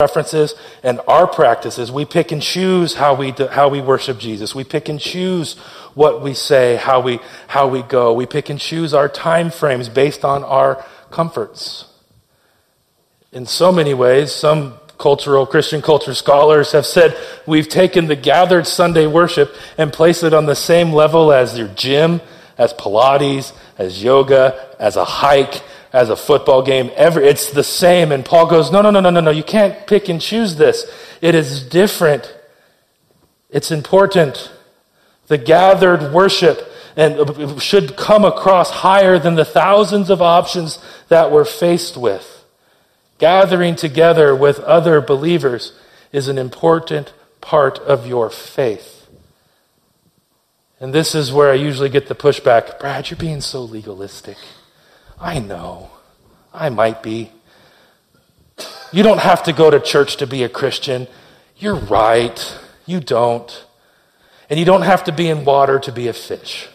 preferences and our practices. We pick and choose how we, do, how we worship Jesus. We pick and choose what we say, how we, how we go. We pick and choose our time frames based on our comforts. In so many ways, some cultural, Christian culture scholars have said we've taken the gathered Sunday worship and placed it on the same level as your gym, as Pilates, as yoga, as a hike, as a football game. Every, it's the same. And Paul goes, no, no, no, no, no, no. You can't pick and choose this. It is different. It's important. The gathered worship and uh, should come across higher than the thousands of options that we're faced with. Gathering together with other believers is an important part of your faith. And this is where I usually get the pushback Brad, you're being so legalistic. I know. I might be. You don't have to go to church to be a Christian. You're right. You don't. And you don't have to be in water to be a fish.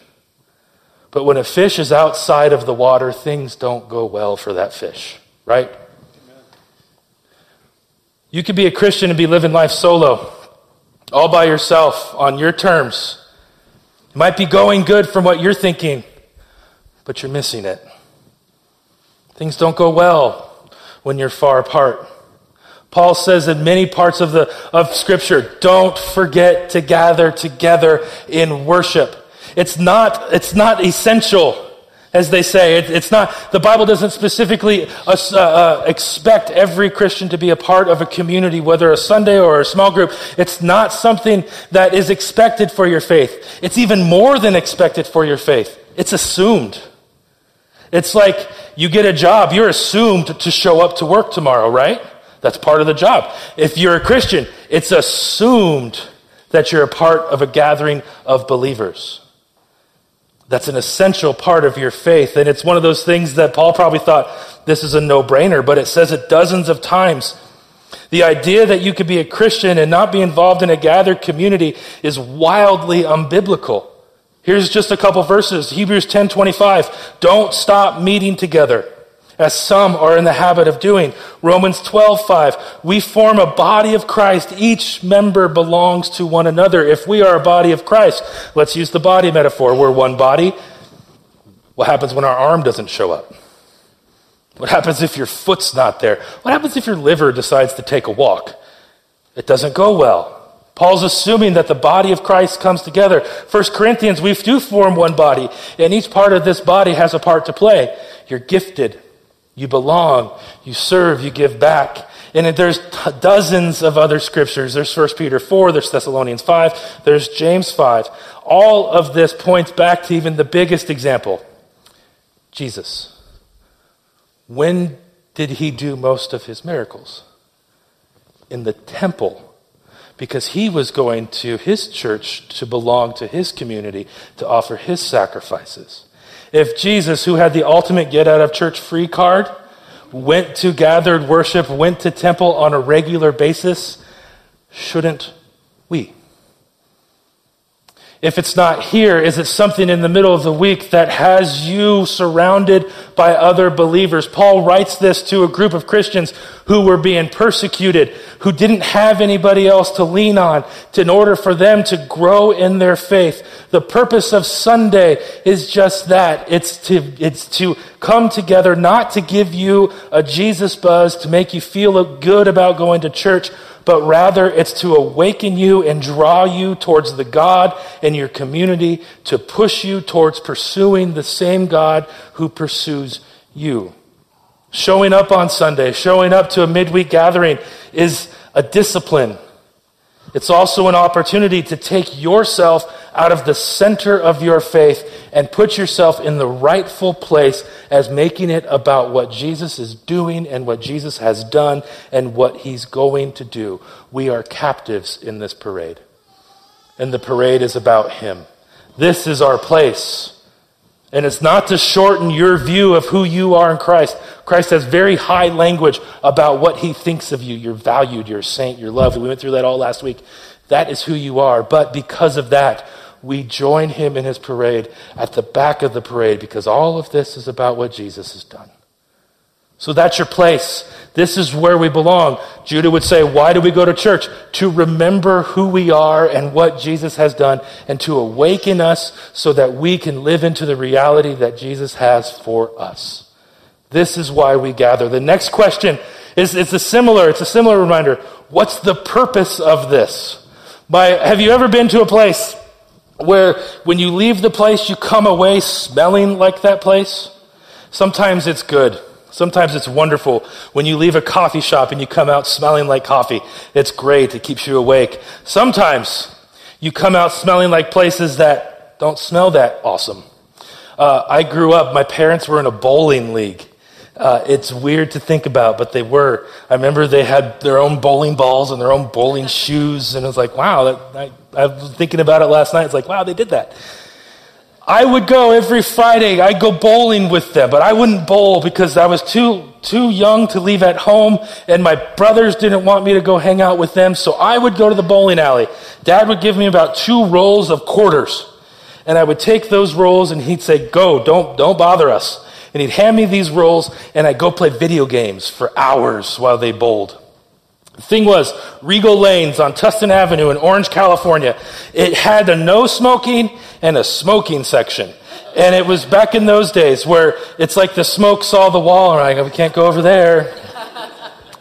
But when a fish is outside of the water, things don't go well for that fish, right? You could be a Christian and be living life solo, all by yourself, on your terms. It might be going good from what you're thinking, but you're missing it. Things don't go well when you're far apart. Paul says in many parts of the of scripture, don't forget to gather together in worship. It's not, it's not essential as they say. It, it's not, the Bible doesn't specifically uh, uh, expect every Christian to be a part of a community, whether a Sunday or a small group. It's not something that is expected for your faith. It's even more than expected for your faith. It's assumed. It's like you get a job, you're assumed to show up to work tomorrow, right? That's part of the job. If you're a Christian, it's assumed that you're a part of a gathering of believers. That's an essential part of your faith. And it's one of those things that Paul probably thought this is a no brainer, but it says it dozens of times. The idea that you could be a Christian and not be involved in a gathered community is wildly unbiblical. Here's just a couple verses. Hebrews 10:25. Don't stop meeting together as some are in the habit of doing. Romans 12:5. We form a body of Christ. Each member belongs to one another. If we are a body of Christ, let's use the body metaphor. We're one body. What happens when our arm doesn't show up? What happens if your foot's not there? What happens if your liver decides to take a walk? It doesn't go well. Paul's assuming that the body of Christ comes together. First Corinthians, we do form one body, and each part of this body has a part to play. You're gifted you belong. You serve. You give back. And there's t- dozens of other scriptures. There's 1 Peter 4, there's Thessalonians 5, there's James 5. All of this points back to even the biggest example Jesus. When did he do most of his miracles? In the temple. Because he was going to his church to belong to his community to offer his sacrifices. If Jesus, who had the ultimate get out of church free card, went to gathered worship, went to temple on a regular basis, shouldn't we? If it's not here, is it something in the middle of the week that has you surrounded by other believers? Paul writes this to a group of Christians who were being persecuted, who didn't have anybody else to lean on to, in order for them to grow in their faith. The purpose of Sunday is just that. It's to, it's to come together, not to give you a Jesus buzz, to make you feel good about going to church, but rather it's to awaken you and draw you towards the God in your community, to push you towards pursuing the same God who pursues you. Showing up on Sunday, showing up to a midweek gathering is a discipline. It's also an opportunity to take yourself out of the center of your faith and put yourself in the rightful place as making it about what Jesus is doing and what Jesus has done and what he's going to do. We are captives in this parade. And the parade is about him. This is our place. And it's not to shorten your view of who you are in Christ. Christ has very high language about what he thinks of you. You're valued, you're a saint, you're loved. We went through that all last week. That is who you are. But because of that, we join him in his parade at the back of the parade because all of this is about what Jesus has done. So that's your place. This is where we belong. Judah would say, Why do we go to church? To remember who we are and what Jesus has done, and to awaken us so that we can live into the reality that Jesus has for us. This is why we gather. The next question is it's a similar, it's a similar reminder. What's the purpose of this? By, have you ever been to a place where when you leave the place, you come away smelling like that place? Sometimes it's good. Sometimes it's wonderful when you leave a coffee shop and you come out smelling like coffee. It's great. It keeps you awake. Sometimes you come out smelling like places that don't smell that awesome. Uh, I grew up, my parents were in a bowling league. Uh, it's weird to think about, but they were. I remember they had their own bowling balls and their own bowling shoes, and it was like, wow, that, I, I was thinking about it last night. It's like, wow, they did that. I would go every Friday. I'd go bowling with them, but I wouldn't bowl because I was too, too young to leave at home and my brothers didn't want me to go hang out with them. So I would go to the bowling alley. Dad would give me about two rolls of quarters and I would take those rolls and he'd say, go, don't, don't bother us. And he'd hand me these rolls and I'd go play video games for hours while they bowled. The thing was, Regal Lanes on Tustin Avenue in Orange, California, it had a no smoking and a smoking section. And it was back in those days where it's like the smoke saw the wall and like, oh, we can't go over there.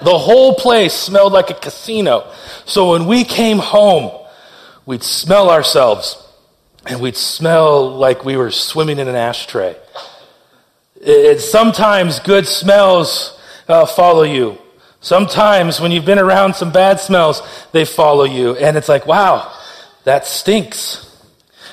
The whole place smelled like a casino. So when we came home, we'd smell ourselves and we'd smell like we were swimming in an ashtray. It sometimes good smells uh, follow you. Sometimes when you've been around some bad smells, they follow you. And it's like, wow, that stinks.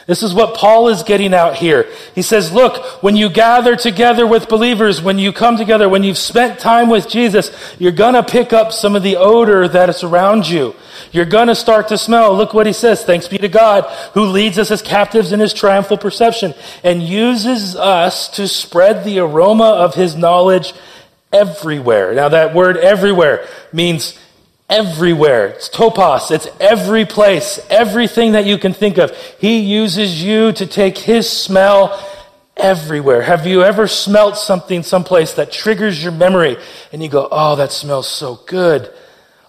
This is what Paul is getting out here. He says, look, when you gather together with believers, when you come together, when you've spent time with Jesus, you're gonna pick up some of the odor that is around you. You're gonna start to smell. Look what he says. Thanks be to God who leads us as captives in his triumphal procession and uses us to spread the aroma of his knowledge everywhere. Now that word everywhere means everywhere. It's topos. It's every place, everything that you can think of. He uses you to take his smell everywhere. Have you ever smelt something someplace that triggers your memory and you go, oh, that smells so good?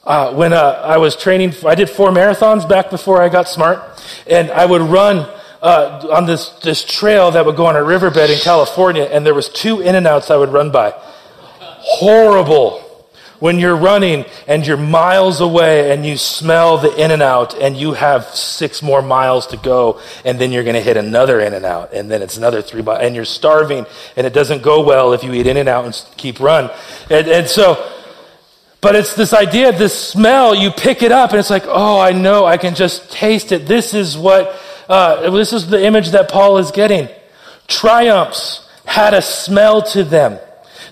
Uh, when uh, I was training, I did four marathons back before I got smart, and I would run uh, on this, this trail that would go on a riverbed in California, and there was two in and outs I would run by horrible when you're running and you're miles away and you smell the in and out and you have six more miles to go and then you're going to hit another in and out and then it's another three miles and you're starving and it doesn't go well if you eat in and out and keep run. And, and so but it's this idea this smell you pick it up and it's like oh i know i can just taste it. This is what uh, this is the image that paul is getting. Triumphs had a smell to them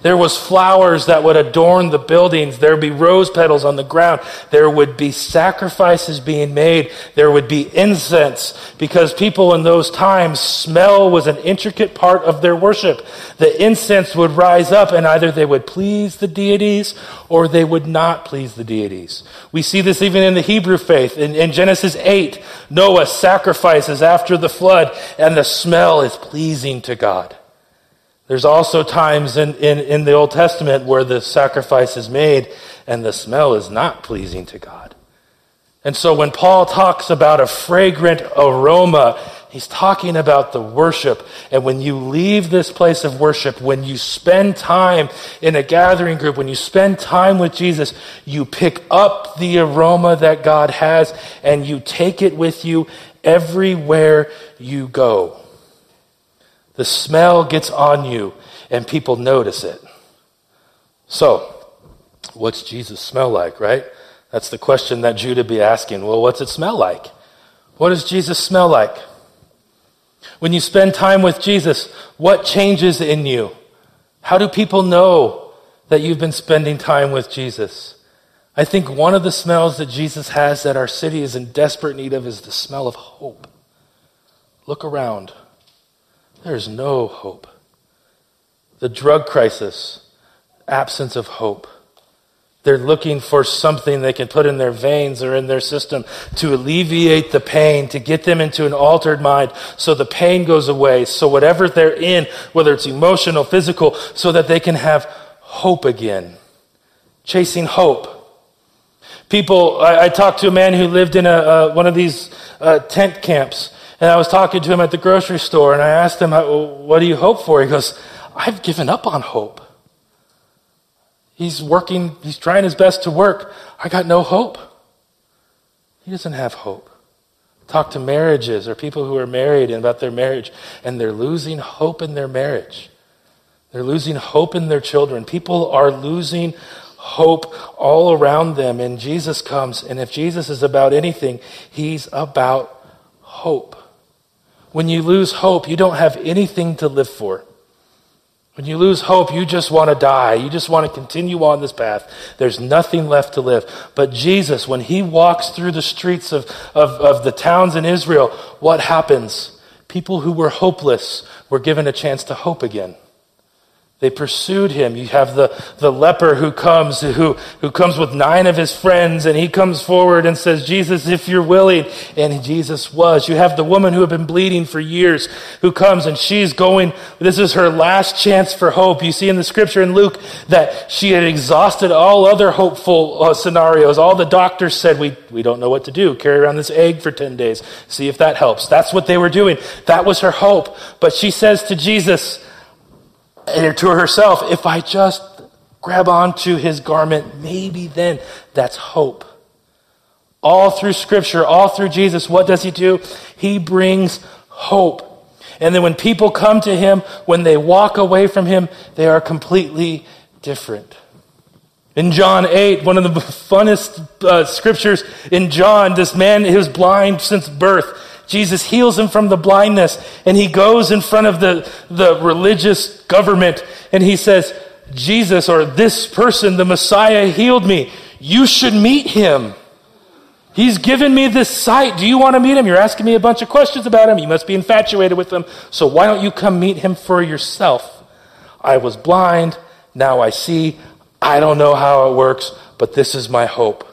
there was flowers that would adorn the buildings. There would be rose petals on the ground. There would be sacrifices being made. There would be incense because people in those times, smell was an intricate part of their worship. The incense would rise up and either they would please the deities or they would not please the deities. We see this even in the Hebrew faith. In, in Genesis 8, Noah sacrifices after the flood and the smell is pleasing to God. There's also times in, in, in the Old Testament where the sacrifice is made and the smell is not pleasing to God. And so when Paul talks about a fragrant aroma, he's talking about the worship. And when you leave this place of worship, when you spend time in a gathering group, when you spend time with Jesus, you pick up the aroma that God has and you take it with you everywhere you go. The smell gets on you and people notice it. So, what's Jesus smell like, right? That's the question that Judah be asking. Well, what's it smell like? What does Jesus smell like? When you spend time with Jesus, what changes in you? How do people know that you've been spending time with Jesus? I think one of the smells that Jesus has that our city is in desperate need of is the smell of hope. Look around. There's no hope. The drug crisis, absence of hope. They're looking for something they can put in their veins or in their system to alleviate the pain, to get them into an altered mind so the pain goes away. So whatever they're in, whether it's emotional, physical, so that they can have hope again. Chasing hope. People, I, I talked to a man who lived in a, one of these uh, tent camps, and I was talking to him at the grocery store, and I asked him, What do you hope for? He goes, I've given up on hope. He's working, he's trying his best to work. I got no hope. He doesn't have hope. Talk to marriages or people who are married and about their marriage, and they're losing hope in their marriage. They're losing hope in their children. People are losing hope all around them. And Jesus comes, and if Jesus is about anything, he's about hope. When you lose hope, you don't have anything to live for. When you lose hope, you just want to die. You just want to continue on this path. There's nothing left to live. But Jesus, when he walks through the streets of, of, of, the towns in Israel, what happens? People who were hopeless were given a chance to hope again. They pursued him. You have the, the leper who comes, who, who comes with nine of his friends, and he comes forward and says, Jesus, if you're willing. And Jesus was. You have the woman who had been bleeding for years who comes and she's going, this is her last chance for hope. You see in the scripture in Luke that she had exhausted all other hopeful uh, scenarios. All the doctors said, we, we don't know what to do. Carry around this egg for 10 days. See if that helps. That's what they were doing. That was her hope. But she says to Jesus, and to herself, if I just grab onto his garment, maybe then that's hope. All through Scripture, all through Jesus, what does he do? He brings hope. And then when people come to him, when they walk away from him, they are completely different. In John 8, one of the funnest uh, scriptures in John, this man is blind since birth. Jesus heals him from the blindness, and he goes in front of the, the religious government and he says, Jesus or this person, the Messiah, healed me. You should meet him. He's given me this sight. Do you want to meet him? You're asking me a bunch of questions about him. You must be infatuated with him. So why don't you come meet him for yourself? I was blind. Now I see. I don't know how it works, but this is my hope.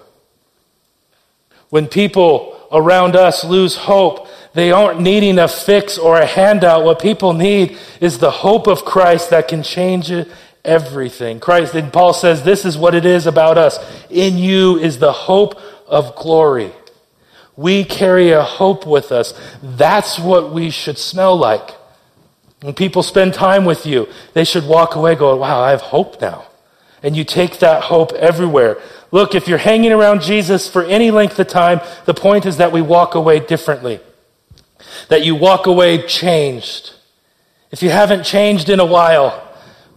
When people around us lose hope, they aren't needing a fix or a handout. What people need is the hope of Christ that can change everything. Christ, and Paul says, this is what it is about us. In you is the hope of glory. We carry a hope with us. That's what we should smell like. When people spend time with you, they should walk away going, wow, I have hope now. And you take that hope everywhere. Look, if you're hanging around Jesus for any length of time, the point is that we walk away differently that you walk away changed. If you haven't changed in a while,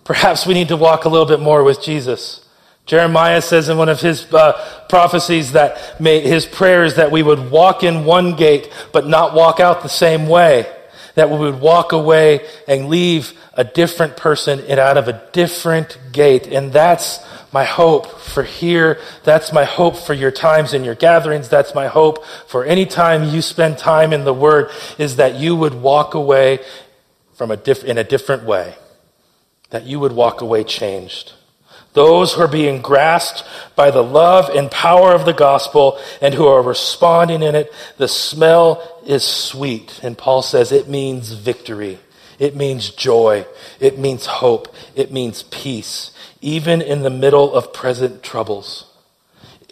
perhaps we need to walk a little bit more with Jesus. Jeremiah says in one of his uh, prophecies that may, his prayer is that we would walk in one gate, but not walk out the same way. That we would walk away and leave a different person and out of a different gate. And that's my hope for here. That's my hope for your times and your gatherings. That's my hope for any time you spend time in the Word is that you would walk away from a diff- in a different way. That you would walk away changed. Those who are being grasped by the love and power of the gospel and who are responding in it, the smell is sweet. And Paul says it means victory. It means joy. It means hope. It means peace even in the middle of present troubles.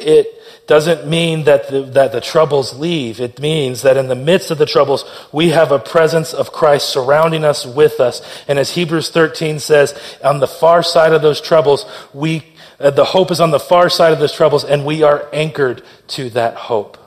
It doesn't mean that the, that the troubles leave. It means that in the midst of the troubles, we have a presence of Christ surrounding us with us. And as Hebrews 13 says, on the far side of those troubles, we, uh, the hope is on the far side of those troubles, and we are anchored to that hope.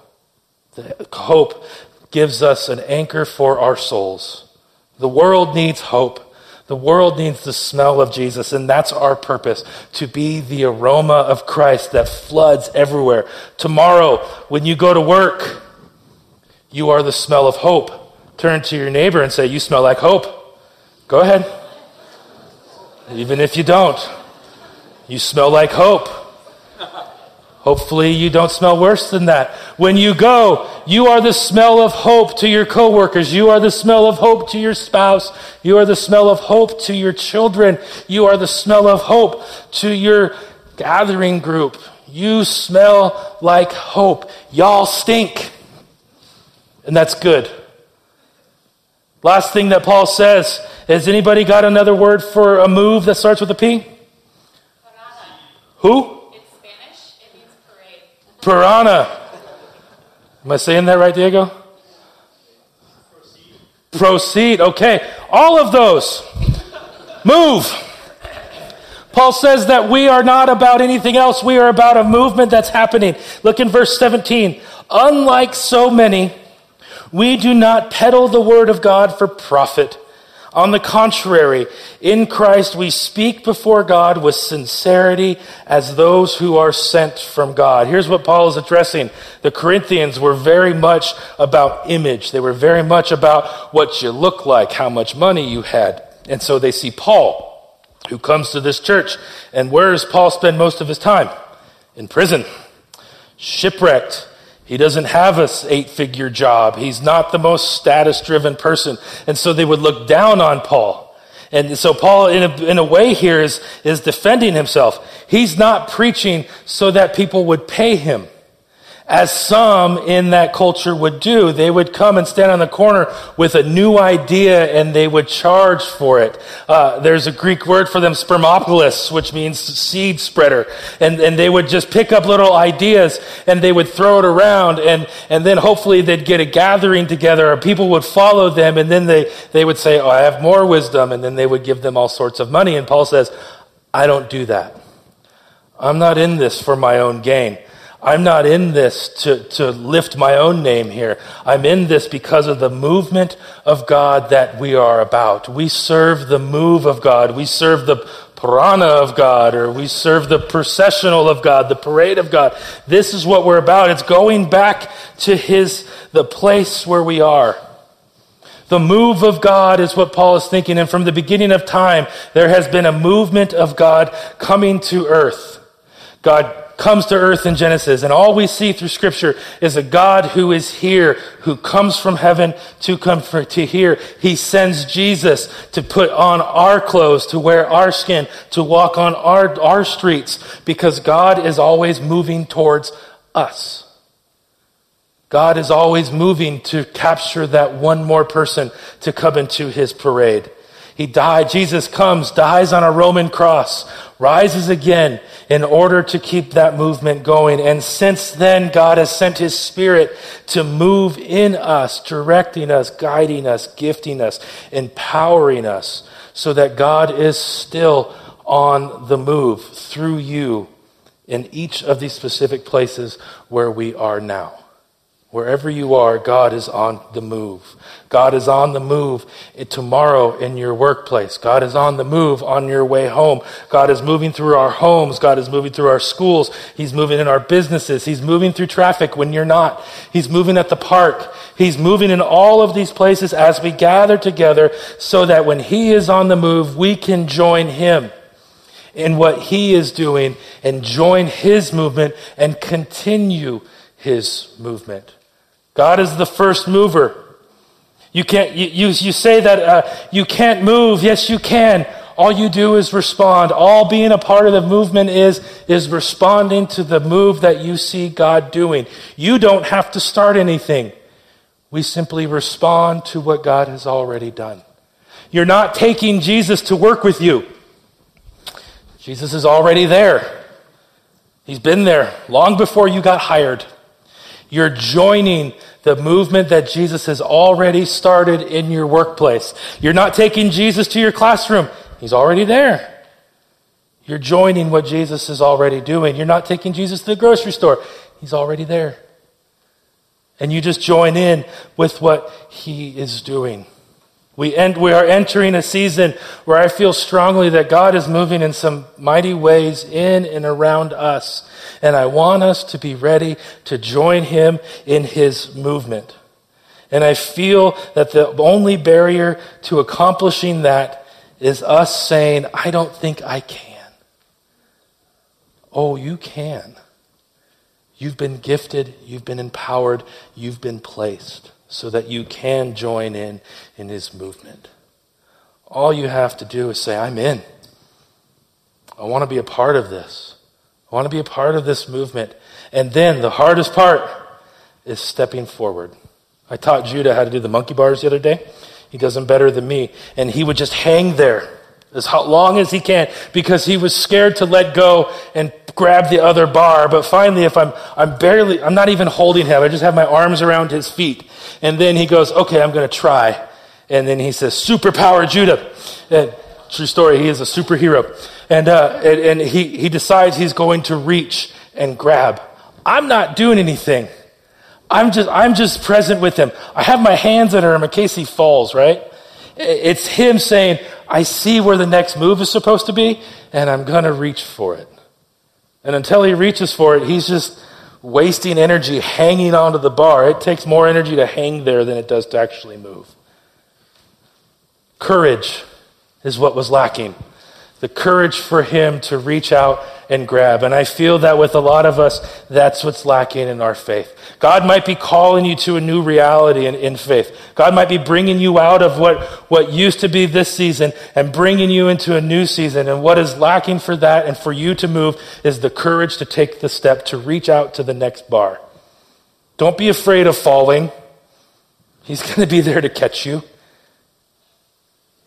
The hope gives us an anchor for our souls. The world needs hope. The world needs the smell of Jesus, and that's our purpose to be the aroma of Christ that floods everywhere. Tomorrow, when you go to work, you are the smell of hope. Turn to your neighbor and say, You smell like hope. Go ahead. Even if you don't, you smell like hope. Hopefully, you don't smell worse than that. When you go, you are the smell of hope to your coworkers. You are the smell of hope to your spouse. You are the smell of hope to your children. You are the smell of hope to your gathering group. You smell like hope. Y'all stink. And that's good. Last thing that Paul says has anybody got another word for a move that starts with a P? Who? In Spanish, it means parade. Piranha. Am I saying that right, Diego? Proceed. Okay. All of those. Move. Paul says that we are not about anything else. We are about a movement that's happening. Look in verse 17. Unlike so many, we do not peddle the word of God for profit. On the contrary, in Christ we speak before God with sincerity as those who are sent from God. Here's what Paul is addressing. The Corinthians were very much about image. They were very much about what you look like, how much money you had. And so they see Paul who comes to this church. And where does Paul spend most of his time? In prison, shipwrecked. He doesn't have a eight figure job. He's not the most status driven person. And so they would look down on Paul. And so Paul, in a, in a way here, is, is defending himself. He's not preaching so that people would pay him as some in that culture would do. They would come and stand on the corner with a new idea and they would charge for it. Uh, there's a Greek word for them, spermopolis, which means seed spreader. And, and they would just pick up little ideas and they would throw it around and, and then hopefully they'd get a gathering together or people would follow them and then they, they would say, oh, I have more wisdom. And then they would give them all sorts of money. And Paul says, I don't do that. I'm not in this for my own gain. I'm not in this to, to lift my own name here. I'm in this because of the movement of God that we are about. We serve the move of God. We serve the piranha of God, or we serve the processional of God, the parade of God. This is what we're about. It's going back to His, the place where we are. The move of God is what Paul is thinking. And from the beginning of time, there has been a movement of God coming to earth. God comes to earth in Genesis. And all we see through scripture is a God who is here, who comes from heaven to come for, to here. He sends Jesus to put on our clothes, to wear our skin, to walk on our, our streets, because God is always moving towards us. God is always moving to capture that one more person to come into his parade. He died. Jesus comes, dies on a Roman cross, rises again in order to keep that movement going. And since then, God has sent his spirit to move in us, directing us, guiding us, gifting us, empowering us so that God is still on the move through you in each of these specific places where we are now. Wherever you are, God is on the move. God is on the move tomorrow in your workplace. God is on the move on your way home. God is moving through our homes. God is moving through our schools. He's moving in our businesses. He's moving through traffic when you're not. He's moving at the park. He's moving in all of these places as we gather together so that when He is on the move, we can join Him in what He is doing and join His movement and continue His movement. God is the first mover. You can't, you, you, you say that uh, you can't move. Yes, you can. All you do is respond. All being a part of the movement is, is responding to the move that you see God doing. You don't have to start anything. We simply respond to what God has already done. You're not taking Jesus to work with you. Jesus is already there. He's been there long before you got hired. You're joining the movement that Jesus has already started in your workplace. You're not taking Jesus to your classroom. He's already there. You're joining what Jesus is already doing. You're not taking Jesus to the grocery store. He's already there. And you just join in with what he is doing. We, end, we are entering a season where I feel strongly that God is moving in some mighty ways in and around us. And I want us to be ready to join Him in His movement. And I feel that the only barrier to accomplishing that is us saying, I don't think I can. Oh, you can. You've been gifted, you've been empowered, you've been placed so that you can join in in his movement. All you have to do is say, I'm in. I want to be a part of this. I want to be a part of this movement. And then the hardest part is stepping forward. I taught Judah how to do the monkey bars the other day. He does them better than me. And he would just hang there as long as he can because he was scared to let go and grab the other bar. But finally, if I'm, I'm barely, I'm not even holding him, I just have my arms around his feet. And then he goes, okay, I'm going to try. And then he says, superpower Judah. And, true story, he is a superhero. And, uh, and, and he, he decides he's going to reach and grab. I'm not doing anything. I'm just, I'm just present with him. I have my hands under him in case he falls, right? It's him saying, I see where the next move is supposed to be, and I'm going to reach for it. And until he reaches for it, he's just wasting energy hanging onto the bar. It takes more energy to hang there than it does to actually move. Courage is what was lacking the courage for him to reach out and grab. And I feel that with a lot of us, that's what's lacking in our faith. God might be calling you to a new reality in, in faith. God might be bringing you out of what, what used to be this season and bringing you into a new season. And what is lacking for that and for you to move is the courage to take the step to reach out to the next bar. Don't be afraid of falling. He's going to be there to catch you.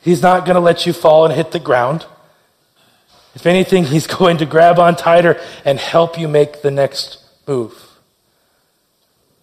He's not going to let you fall and hit the ground. If anything, he's going to grab on tighter and help you make the next move.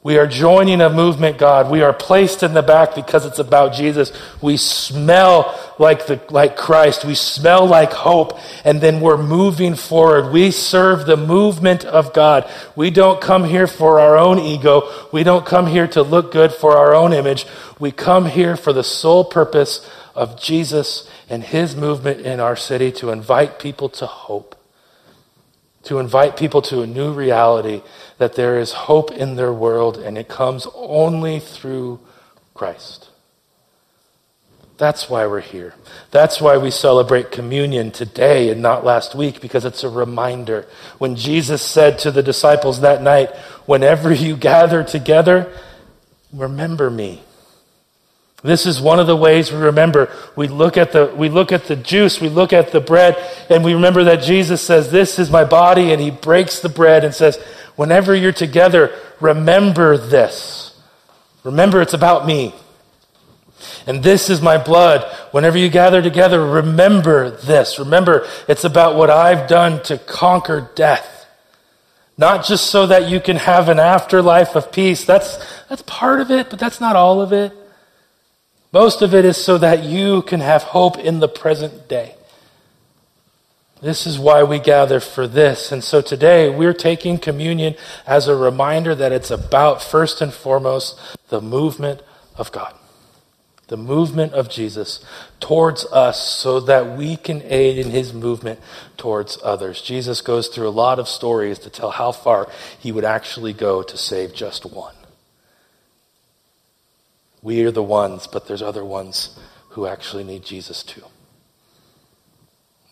We are joining a movement, God. We are placed in the back because it's about Jesus. We smell like the, like Christ. We smell like hope. And then we're moving forward. We serve the movement of God. We don't come here for our own ego. We don't come here to look good for our own image. We come here for the sole purpose of Jesus and his movement in our city to invite people to hope, to invite people to a new reality that there is hope in their world and it comes only through Christ. That's why we're here. That's why we celebrate communion today and not last week, because it's a reminder. When Jesus said to the disciples that night, Whenever you gather together, remember me. This is one of the ways we remember. We look at the, we look at the juice, we look at the bread, and we remember that Jesus says, This is my body, and he breaks the bread and says, Whenever you're together, remember this. Remember it's about me. And this is my blood. Whenever you gather together, remember this. Remember, it's about what I've done to conquer death. Not just so that you can have an afterlife of peace. That's, that's part of it, but that's not all of it. Most of it is so that you can have hope in the present day. This is why we gather for this. And so today we're taking communion as a reminder that it's about, first and foremost, the movement of God. The movement of Jesus towards us so that we can aid in his movement towards others. Jesus goes through a lot of stories to tell how far he would actually go to save just one. We are the ones, but there's other ones who actually need Jesus too.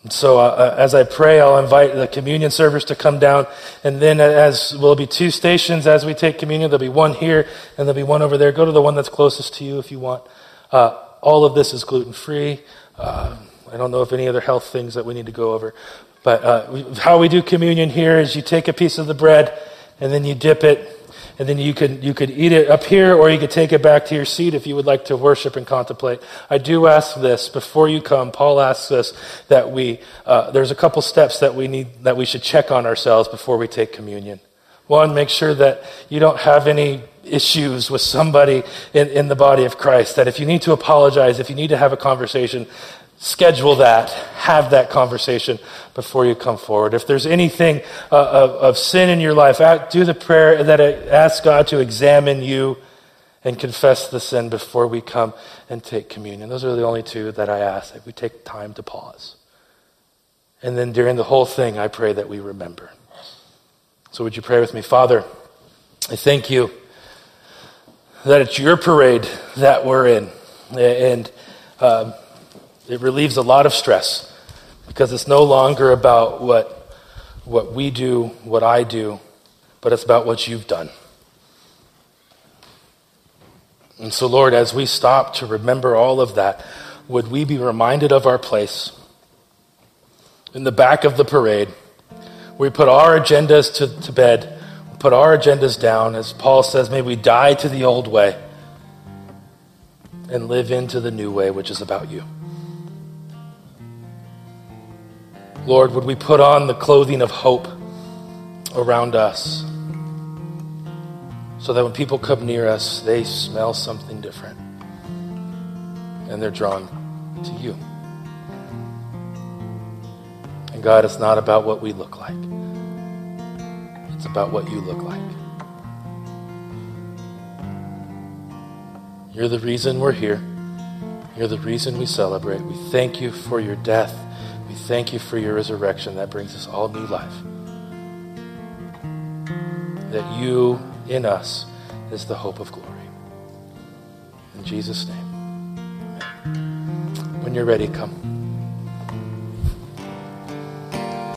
And so, uh, uh, as I pray, I'll invite the communion servers to come down. And then, uh, as will be two stations as we take communion, there'll be one here and there'll be one over there. Go to the one that's closest to you if you want. Uh, all of this is gluten free. Uh, I don't know if any other health things that we need to go over. But uh, we, how we do communion here is you take a piece of the bread and then you dip it and then you could you could eat it up here or you could take it back to your seat if you would like to worship and contemplate. I do ask this before you come. Paul asks us that we uh, there's a couple steps that we need that we should check on ourselves before we take communion. One make sure that you don't have any issues with somebody in, in the body of christ that if you need to apologize if you need to have a conversation schedule that, have that conversation before you come forward. If there's anything uh, of, of, sin in your life, do the prayer that asks God to examine you and confess the sin before we come and take communion. Those are the only two that I ask that we take time to pause. And then during the whole thing, I pray that we remember. So would you pray with me? Father, I thank you that it's your parade that we're in. And um, it relieves a lot of stress because it's no longer about what, what we do, what I do, but it's about what you've done. And so, Lord, as we stop to remember all of that, would we be reminded of our place in the back of the parade? We put our agendas to, to bed, we put our agendas down. As Paul says, may we die to the old way and live into the new way, which is about you. Lord, would we put on the clothing of hope around us so that when people come near us, they smell something different and they're drawn to you. And God, it's not about what we look like, it's about what you look like. You're the reason we're here. You're the reason we celebrate. We thank you for your death. We thank you for your resurrection that brings us all new life. That you in us is the hope of glory. In Jesus' name. Amen. When you're ready, come.